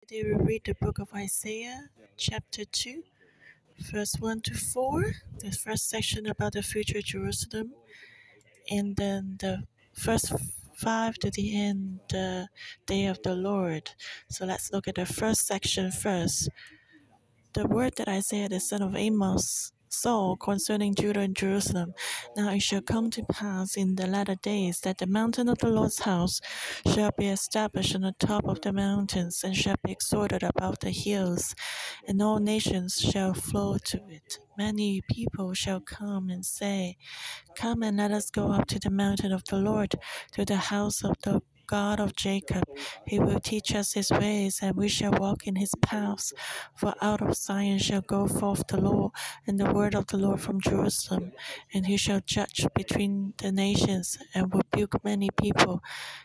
Today we read the book of Isaiah, chapter 2, verse 1 to 4, the first section about the future Jerusalem, and then the first 5 to the end, the day of the Lord. So let's look at the first section first. The word that Isaiah the son of Amos saw mm. concerning Judah and Jerusalem. Now it shall come to pass in the latter days that the mountain of the Lord's house shall be established on the top of the mountains, and shall be exalted above the hills, and all nations shall flow to it. Many people shall come and say, Come and let us go up to the mountain of the Lord, to the house of the God of Jacob. He will teach us his ways, and we shall walk in his paths. For out of Zion shall go forth the law and the word of the Lord from Jerusalem. And he shall judge between the nations and rebuke many people.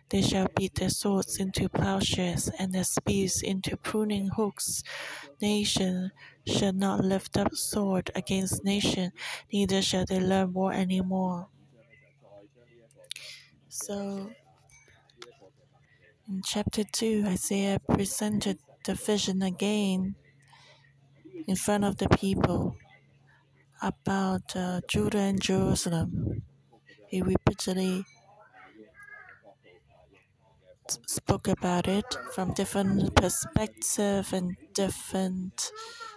They shall beat their swords into plowshares and their spears into pruning hooks. Nation shall not lift up sword against nation, neither shall they learn war any more. So, in chapter 2, Isaiah presented the vision again in front of the people about uh, Judah and Jerusalem. He repeatedly spoke about it from different perspectives and different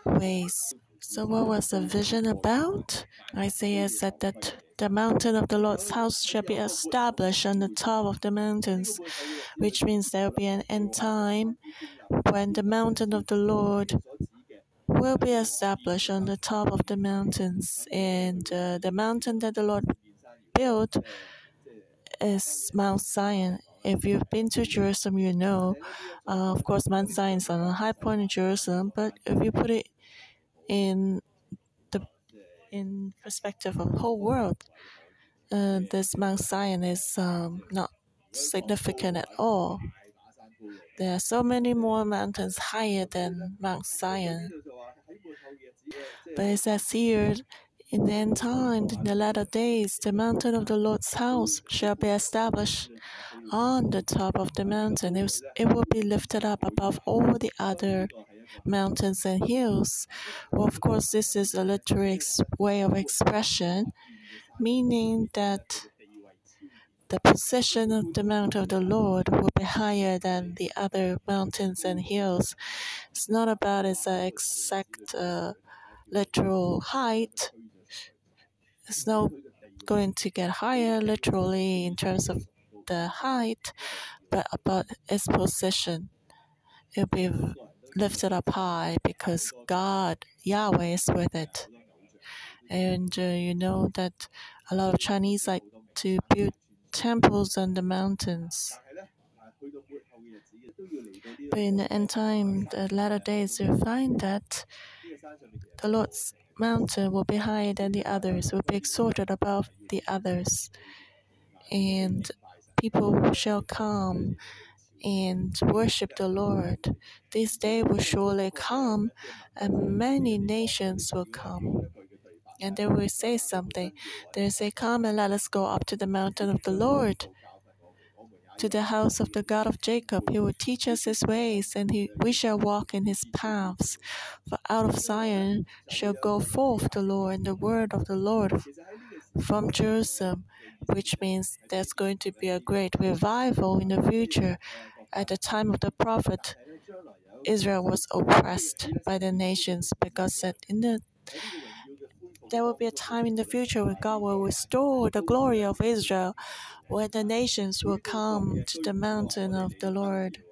ways. So, what was the vision about? Isaiah said that the mountain of the Lord's house shall be established on the top of the mountains, which means there will be an end time when the mountain of the Lord will be established on the top of the mountains. And uh, the mountain that the Lord built is Mount Zion. If you've been to Jerusalem, you know, uh, of course, Mount Zion is on a high point in Jerusalem, but if you put it in the in perspective of whole world, uh, this Mount Zion is um, not significant at all. There are so many more mountains higher than Mount Zion. But it says here, in the end time, in the latter days, the mountain of the Lord's house shall be established on the top of the mountain. It, was, it will be lifted up above all the other mountains and hills. Well, of course, this is a literary way of expression, meaning that the position of the mount of the Lord will be higher than the other mountains and hills. It's not about its uh, exact uh, literal height. It's not going to get higher literally in terms of the height, but about its position. It'll be lifted up high because God, Yahweh, is with it. And uh, you know that a lot of Chinese like to build temples on the mountains. But in the end time, the latter days, you find that the Lord's mountain will be higher than the others, will be exalted above the others. And people shall come and worship the Lord. This day will surely come, and many nations will come. And they will say something. They will say, Come and let us go up to the mountain of the Lord, to the house of the God of Jacob. He will teach us his ways, and he, we shall walk in his paths. For out of Zion shall go forth the Lord, and the word of the Lord from Jerusalem, which means there's going to be a great revival in the future. At the time of the prophet, Israel was oppressed by the nations because that in the there will be a time in the future when God will restore the glory of Israel, where the nations will come to the mountain of the Lord.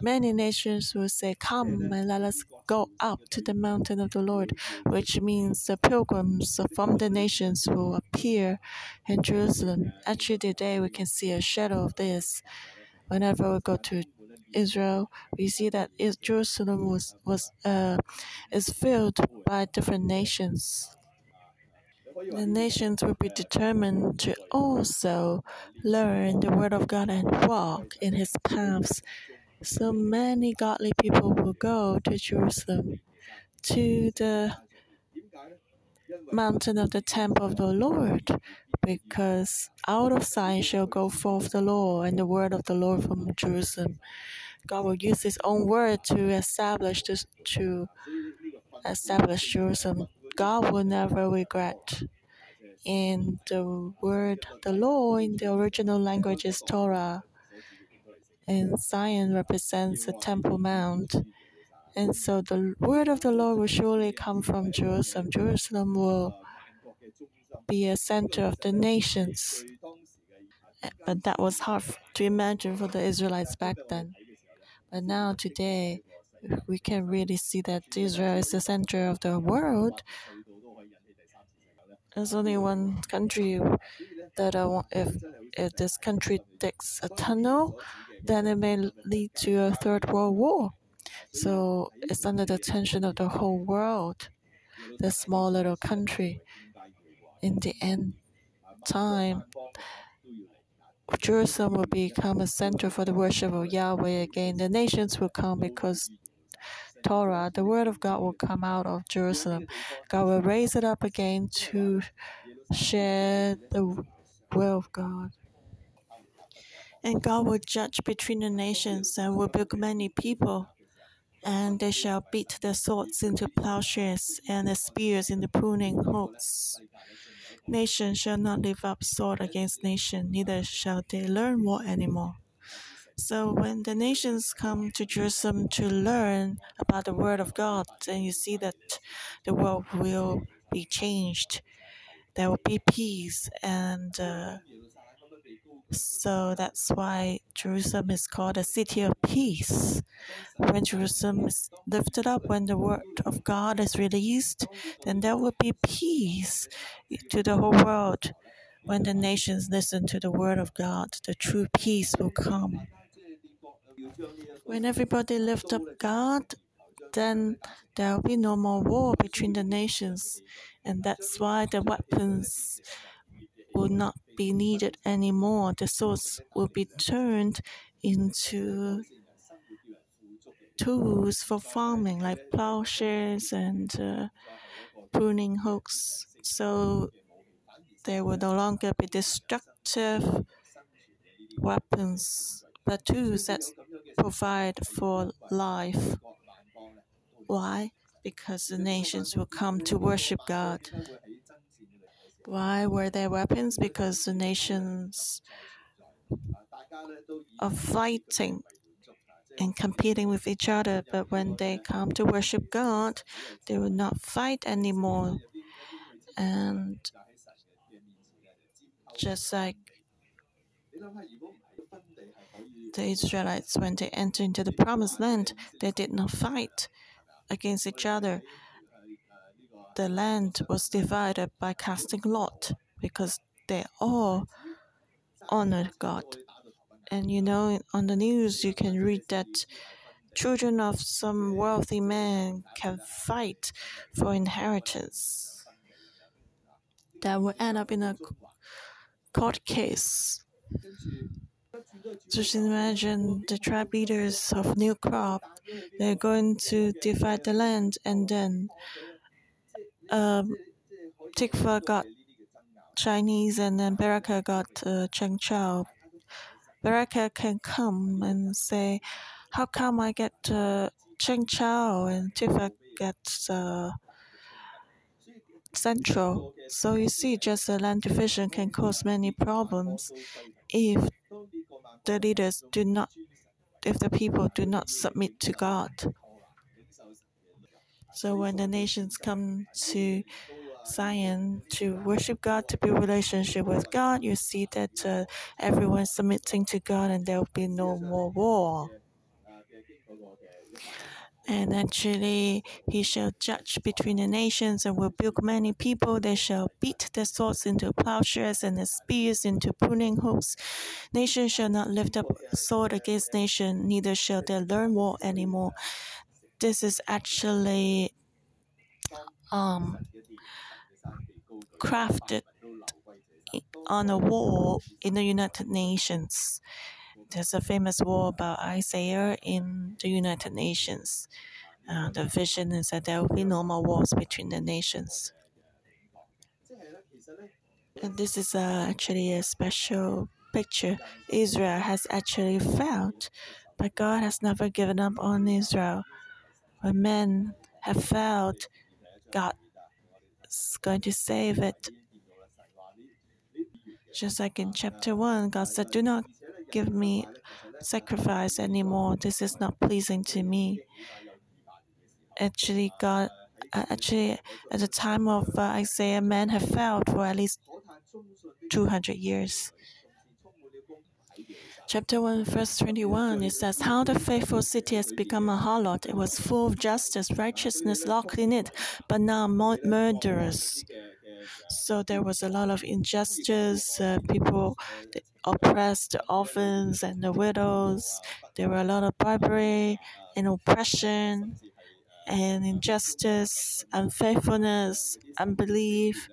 Many nations will say, Come and let us go up to the mountain of the Lord, which means the pilgrims from the nations will appear in Jerusalem. Actually, today we can see a shadow of this. Whenever we go to Israel, we see that Jerusalem was, was uh, is filled by different nations. The nations will be determined to also learn the Word of God and walk in His paths. So many godly people will go to Jerusalem, to the mountain of the temple of the Lord, because out of Zion shall go forth the law and the word of the Lord from Jerusalem. God will use His own word to establish this, to establish Jerusalem. God will never regret. In the word, the law in the original language is Torah, and Zion represents the Temple Mount. And so the word of the Lord will surely come from Jerusalem. Jerusalem will be a center of the nations. But that was hard to imagine for the Israelites back then. But now, today, we can really see that Israel is the center of the world. There's only one country that I want. If if this country digs a tunnel, then it may lead to a third world war. So it's under the tension of the whole world. The small little country. In the end time, Jerusalem will become a center for the worship of Yahweh again. The nations will come because Torah, the word of God, will come out of Jerusalem. God will raise it up again to share the will of God. And God will judge between the nations and will build many people. And they shall beat their swords into plowshares and their spears into pruning hooks. Nation shall not lift up sword against nation, neither shall they learn war anymore. So when the nations come to Jerusalem to learn about the word of God, then you see that the world will be changed. There will be peace, and uh, so that's why Jerusalem is called a city of peace. When Jerusalem is lifted up, when the word of God is released, then there will be peace to the whole world. When the nations listen to the word of God, the true peace will come. When everybody lifts up God, then there will be no more war between the nations. And that's why the weapons will not be needed anymore. The swords will be turned into tools for farming, like plowshares and uh, pruning hooks. So there will no longer be destructive weapons, but tools that provide for life. Why? Because the nations will come to worship God. Why were there weapons? Because the nations are fighting and competing with each other, but when they come to worship God, they will not fight anymore. And just like the Israelites, when they entered into the promised land, they did not fight against each other the land was divided by casting lot because they all honored God. And you know, on the news, you can read that children of some wealthy man can fight for inheritance. That will end up in a court case. Just imagine the tribe leaders of New Crop, they're going to divide the land and then um, Tikva got Chinese and then Baraka got uh, Cheung Chau. Baraka can come and say, How come I get uh, Cheung Chau and Tikva gets uh, Central? So you see, just a land division can cause many problems if the leaders do not, if the people do not submit to God. So when the nations come to Zion to worship God, to build relationship with God, you see that uh, everyone's submitting to God, and there will be no more war. And actually, he shall judge between the nations and will build many people. They shall beat their swords into plowshares and their spears into pruning hooks. Nation shall not lift up sword against nation, neither shall they learn war anymore this is actually um, crafted on a wall in the United Nations. There's a famous wall about Isaiah in the United Nations. Uh, the vision is that there will be no more wars between the nations. And this is uh, actually a special picture Israel has actually found But God has never given up on Israel. When men have failed, God is going to save it. Just like in chapter 1, God said, Do not give me sacrifice anymore. This is not pleasing to me. Actually, God, uh, actually, at the time of uh, Isaiah, men have failed for at least 200 years. Chapter 1, verse 21, it says, How the faithful city has become a harlot. It was full of justice, righteousness locked in it, but now murderers. So there was a lot of injustice. Uh, people oppressed the orphans and the widows. There were a lot of bribery and oppression and injustice, unfaithfulness, unbelief.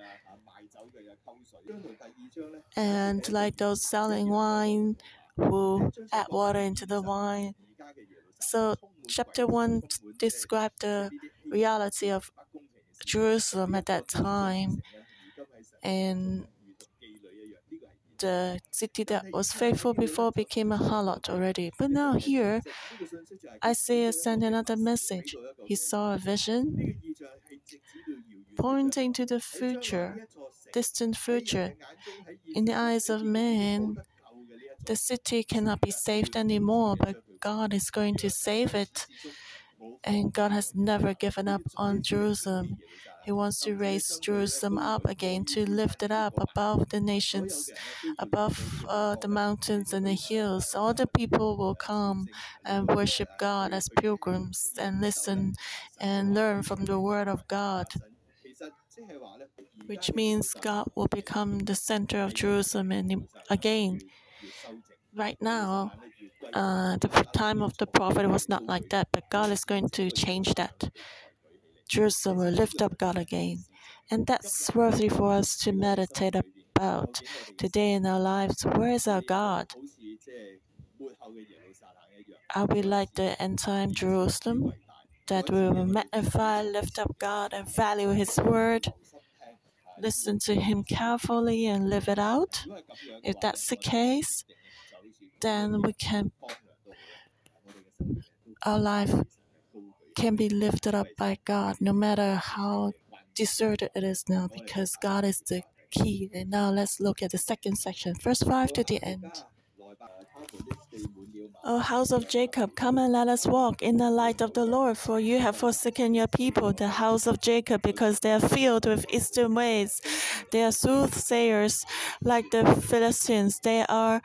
And like those selling wine who add water into the wine. So, chapter 1 described the reality of Jerusalem at that time and the city that was faithful before became a harlot already. But now here, Isaiah sent another message. He saw a vision pointing to the future, distant future. In the eyes of man, the city cannot be saved anymore, but God is going to save it. And God has never given up on Jerusalem. He wants to raise Jerusalem up again, to lift it up above the nations, above uh, the mountains and the hills. All the people will come and worship God as pilgrims and listen and learn from the Word of God. Which means God will become the center of Jerusalem again. Right now, uh, the time of the prophet was not like that, but God is going to change that. Jerusalem will lift up God again. And that's worthy for us to meditate about today in our lives. Where is our God? Are we like the end time Jerusalem? That we will magnify, lift up God, and value His word? Listen to Him carefully and live it out? If that's the case, then we can, our life can be lifted up by God no matter how deserted it is now because God is the key. And now let's look at the second section, verse 5 to the end. O house of Jacob, come and let us walk in the light of the Lord, for you have forsaken your people, the house of Jacob, because they are filled with eastern ways. They are soothsayers like the Philistines. They are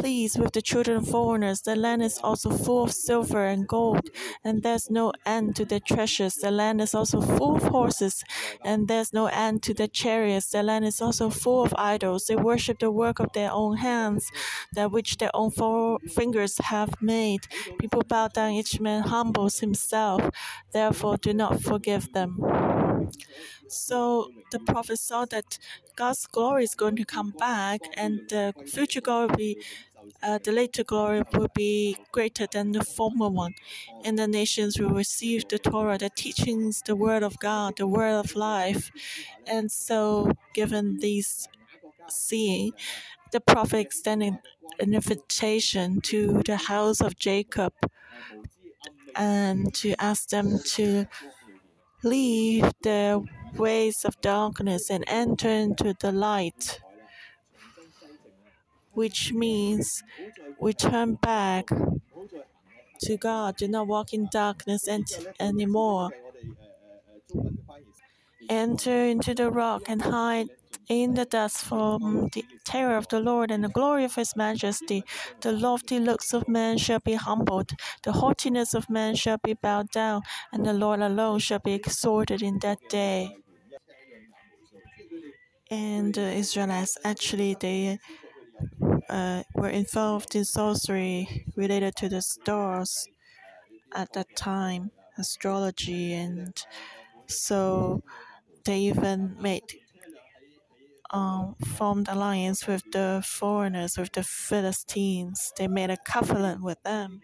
pleased with the children of foreigners. The land is also full of silver and gold, and there's no end to the treasures. The land is also full of horses, and there's no end to the chariots. The land is also full of idols. They worship the work of their own hands, that which their own fingers have made. People bow down, each man humbles himself. Therefore, do not forgive them. So the prophet saw that God's glory is going to come back, and the future glory will be uh, the later glory will be greater than the former one. And the nations will receive the Torah, the teachings, the word of God, the word of life. And so, given these seeing, the prophet extended an invitation to the house of Jacob and to ask them to leave their ways of darkness and enter into the light which means we turn back to God, do not walk in darkness anymore. Enter into the rock and hide in the dust from the terror of the Lord and the glory of his majesty. The lofty looks of man shall be humbled, the haughtiness of man shall be bowed down, and the Lord alone shall be exalted in that day. And uh, the Israelites actually they uh, were involved in sorcery related to the stars at that time, astrology, and so they even made um, formed alliance with the foreigners, with the Philistines. They made a covenant with them,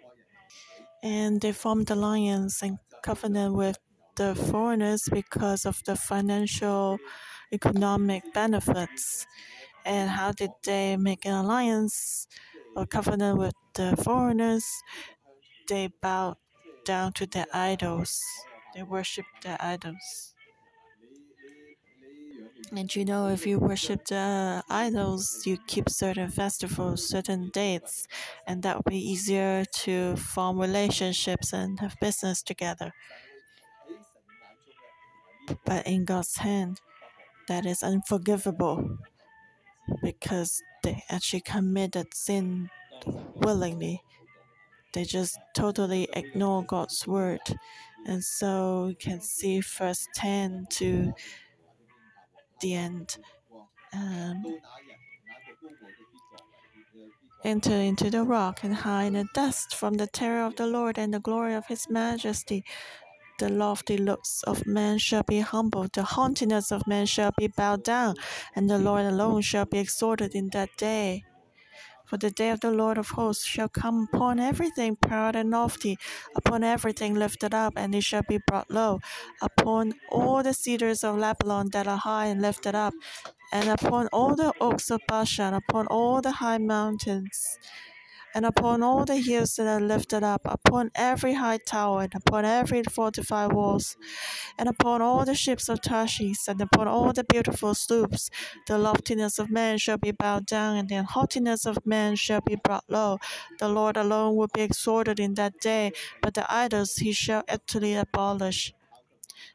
and they formed alliance and covenant with the foreigners because of the financial, economic benefits and how did they make an alliance or covenant with the foreigners, they bowed down to their idols. They worshipped their idols. And you know, if you worship the idols, you keep certain festivals, certain dates, and that will be easier to form relationships and have business together. But in God's hand, that is unforgivable because they actually committed sin willingly. They just totally ignore God's word. And so you can see verse 10 to the end. Um, enter into the rock and hide in the dust from the terror of the Lord and the glory of his majesty. The lofty looks of man shall be humbled, the haughtiness of man shall be bowed down, and the Lord alone shall be exalted in that day. For the day of the Lord of hosts shall come upon everything proud and lofty, upon everything lifted up, and it shall be brought low, upon all the cedars of Lebanon that are high and lifted up, and upon all the oaks of Bashan, upon all the high mountains, and upon all the hills that are lifted up, upon every high tower, and upon every fortified walls, and upon all the ships of Tarshish, and upon all the beautiful sloops, the loftiness of man shall be bowed down, and the haughtiness of man shall be brought low. The Lord alone will be exalted in that day, but the idols he shall utterly abolish.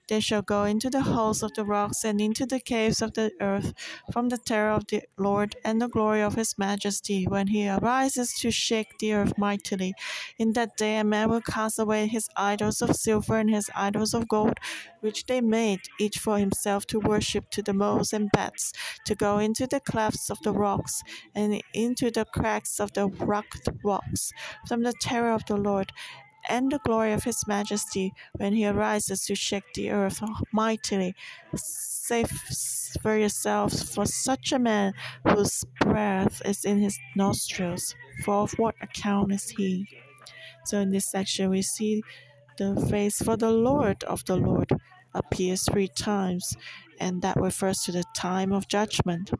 They shall go into the holes of the rocks and into the caves of the earth from the terror of the Lord and the glory of his majesty when he arises to shake the earth mightily. In that day a man will cast away his idols of silver and his idols of gold, which they made each for himself to worship to the moles and bats, to go into the clefts of the rocks and into the cracks of the rocked rocks from the terror of the Lord and the glory of his majesty when he arises to shake the earth mightily. Save for yourselves for such a man whose breath is in his nostrils, for of what account is he? So in this section we see the phrase for the Lord of the Lord appears three times, and that refers to the time of judgment.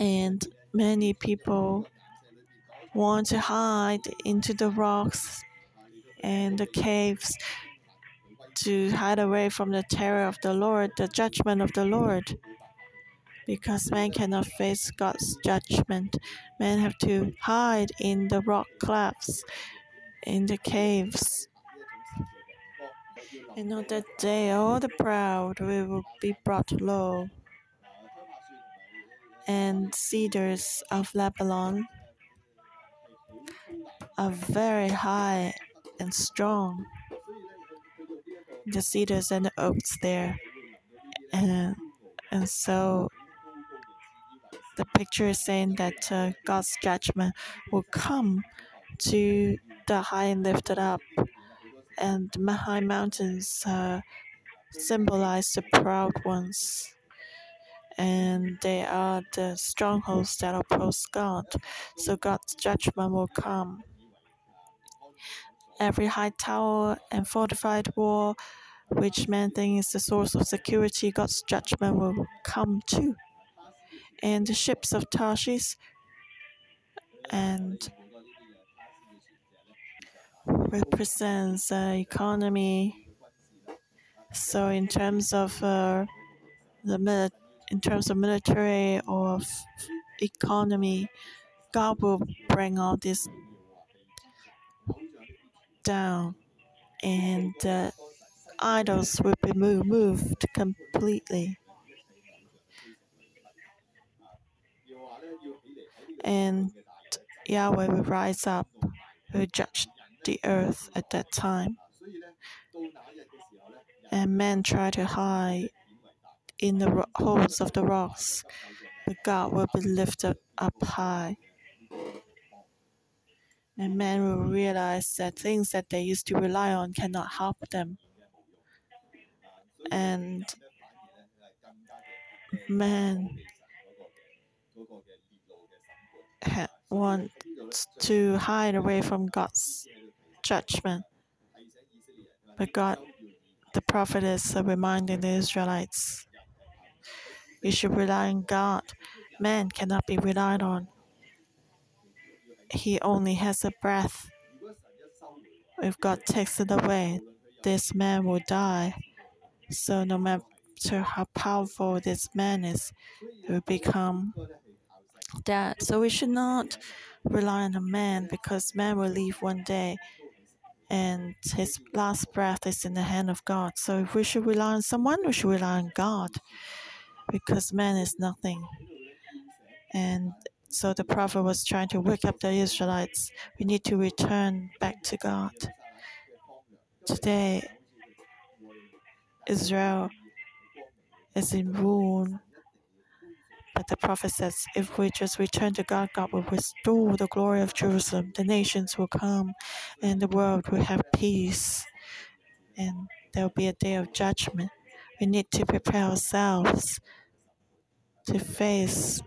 And many people want to hide into the rocks and the caves to hide away from the terror of the Lord, the judgment of the Lord. Because man cannot face God's judgment, men have to hide in the rock clefts, in the caves. And on that day, all the proud will be brought low, and cedars of Lebanon are very high and strong. The cedars and the oaks there, and and so the picture is saying that uh, God's judgment will come to the high and lifted up, and the high mountains uh, symbolize the proud ones. And they are the strongholds that oppose God. So God's judgment will come every high tower and fortified wall, which man thinks is the source of security, God's judgment will come to. And the ships of Tarshish and represents uh, economy. So in terms of uh, the in terms of military or economy, God will bring all this down and the idols will be moved completely. And Yahweh will rise up who judge the earth at that time. And men try to hide in the holes of the rocks, but God will be lifted up high and men will realize that things that they used to rely on cannot help them. And man want to hide away from God's judgment. But God, the prophet is reminding the Israelites, you should rely on God. Man cannot be relied on. He only has a breath. If God takes it away, this man will die. So no matter how powerful this man is, he will become dead. So we should not rely on a man because man will leave one day and his last breath is in the hand of God. So if we should rely on someone, we should rely on God because man is nothing. And so the prophet was trying to wake up the Israelites. We need to return back to God. Today, Israel is in ruin. But the prophet says, if we just return to God, God will restore the glory of Jerusalem. The nations will come and the world will have peace. And there will be a day of judgment. We need to prepare ourselves to face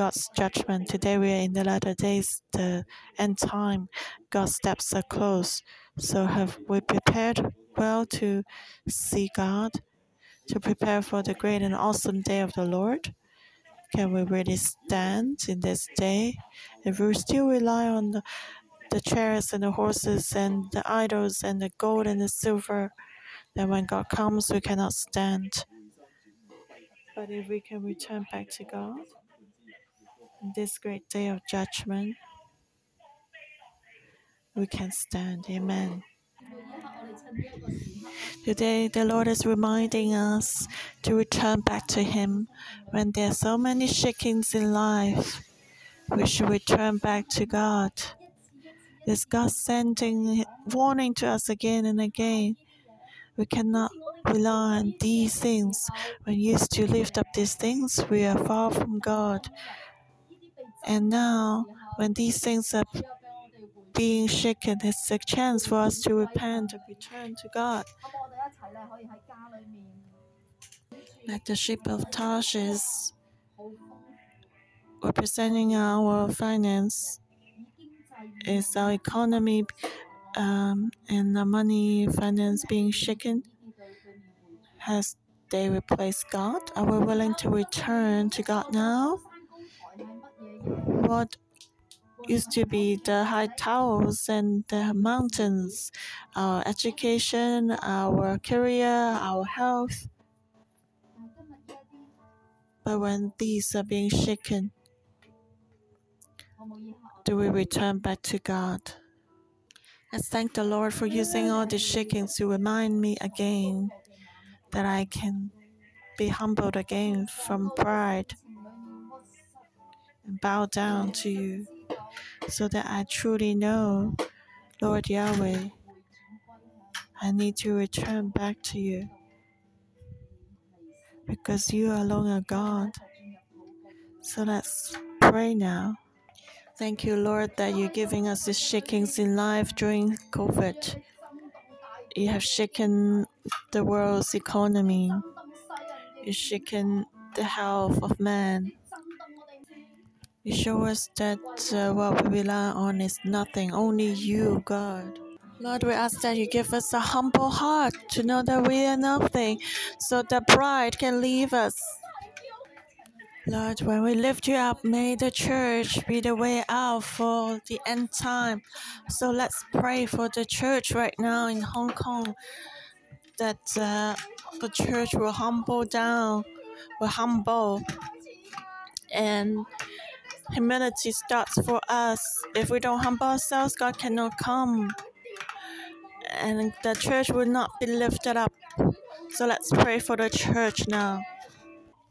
God's judgment. Today we are in the latter days, the end time. God's steps are close. So have we prepared well to see God, to prepare for the great and awesome day of the Lord? Can we really stand in this day? If we still rely on the, the chariots and the horses and the idols and the gold and the silver, then when God comes, we cannot stand. But if we can return back to God this great day of judgment, we can stand. Amen. Today, the Lord is reminding us to return back to Him when there are so many shakings in life. We should return back to God. Is God sending warning to us again and again? We cannot rely on these things. When used to lift up these things, we are far from God. And now, when these things are being shaken, it's a chance for us to repent and return to God. Like the ship of Tarshish, representing our finance, is our economy um, and the money finance being shaken? Has they replaced God? Are we willing to return to God now? What used to be the high towers and the mountains, our education, our career, our health. But when these are being shaken, do we return back to God? Let's thank the Lord for using all these shakings to remind me again that I can be humbled again from pride bow down to you so that I truly know, Lord Yahweh, I need to return back to you because you are alone are God. So let's pray now. Thank you, Lord, that you're giving us these shakings in life during COVID. You have shaken the world's economy. You've shaken the health of man. You show us that uh, what we rely on is nothing, only you, God. Lord, we ask that you give us a humble heart to know that we are nothing, so that pride can leave us. Lord, when we lift you up, may the church be the way out for the end time. So let's pray for the church right now in Hong Kong that uh, the church will humble down, will humble, and humility starts for us. If we don't humble ourselves, God cannot come, and the church will not be lifted up. So let's pray for the church now.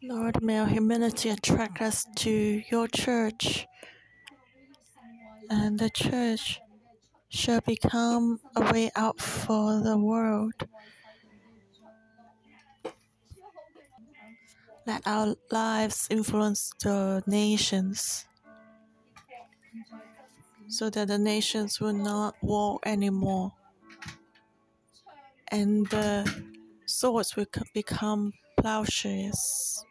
Lord, may our humility attract us to your church, and the church shall become a way out for the world. Let our lives influence the nations so that the nations will not war anymore and the swords will become plowshares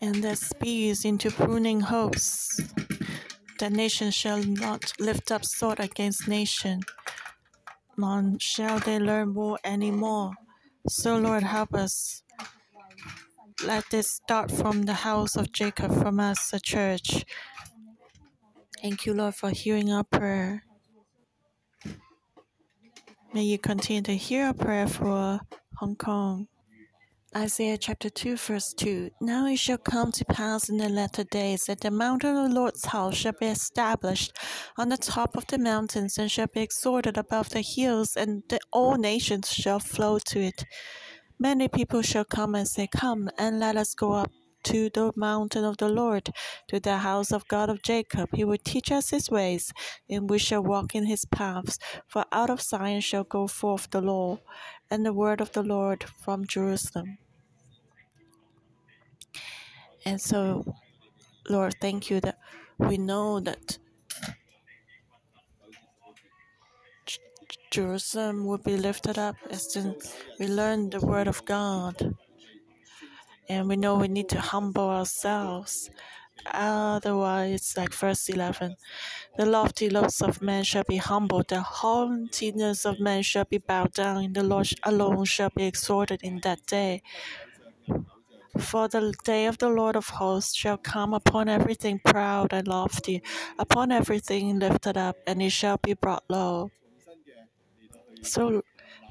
and the spears into pruning hooks. The nation shall not lift up sword against nation, nor shall they learn war anymore. So, Lord, help us. Let this start from the house of Jacob, from us, the church. Thank you, Lord, for hearing our prayer. May you continue to hear our prayer for Hong Kong. Isaiah chapter 2, verse 2 Now it shall come to pass in the latter days that the mountain of the Lord's house shall be established on the top of the mountains and shall be exalted above the hills, and the, all nations shall flow to it. Many people shall come and say, Come, and let us go up to the mountain of the Lord, to the house of God of Jacob. He will teach us his ways, and we shall walk in his paths. For out of Zion shall go forth the law, and the word of the Lord from Jerusalem. And so, Lord, thank you that we know that Jerusalem will be lifted up as then we learn the word of God. And we know we need to humble ourselves. Otherwise, like verse 11, the lofty looks of men shall be humbled, the haughtiness of men shall be bowed down, and the Lord alone shall be exalted in that day. For the day of the Lord of hosts shall come upon everything proud and lofty, upon everything lifted up, and it shall be brought low. So,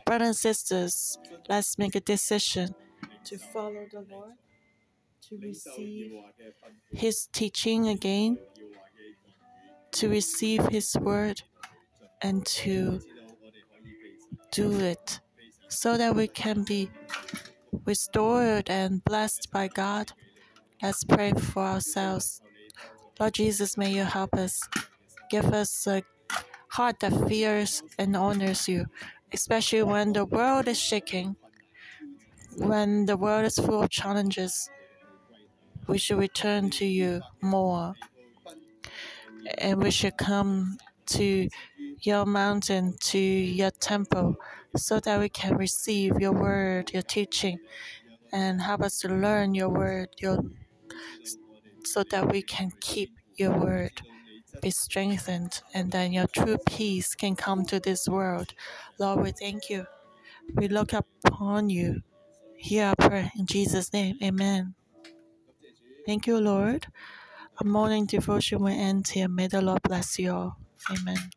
brothers and sisters, let's make a decision to follow the Lord, to receive His teaching again, to receive His word, and to do it so that we can be restored and blessed by God. Let's pray for ourselves. Lord Jesus, may you help us. Give us a heart that fears and honors you, especially when the world is shaking, when the world is full of challenges. We should return to you more. And we should come to your mountain, to your temple, so that we can receive your word, your teaching, and help us to learn your word, your, so that we can keep your word be strengthened, and then your true peace can come to this world. Lord, we thank you. We look upon you. Hear our prayer in Jesus' name. Amen. Thank you, Lord. A morning devotion will end here. May the Lord bless you all. Amen.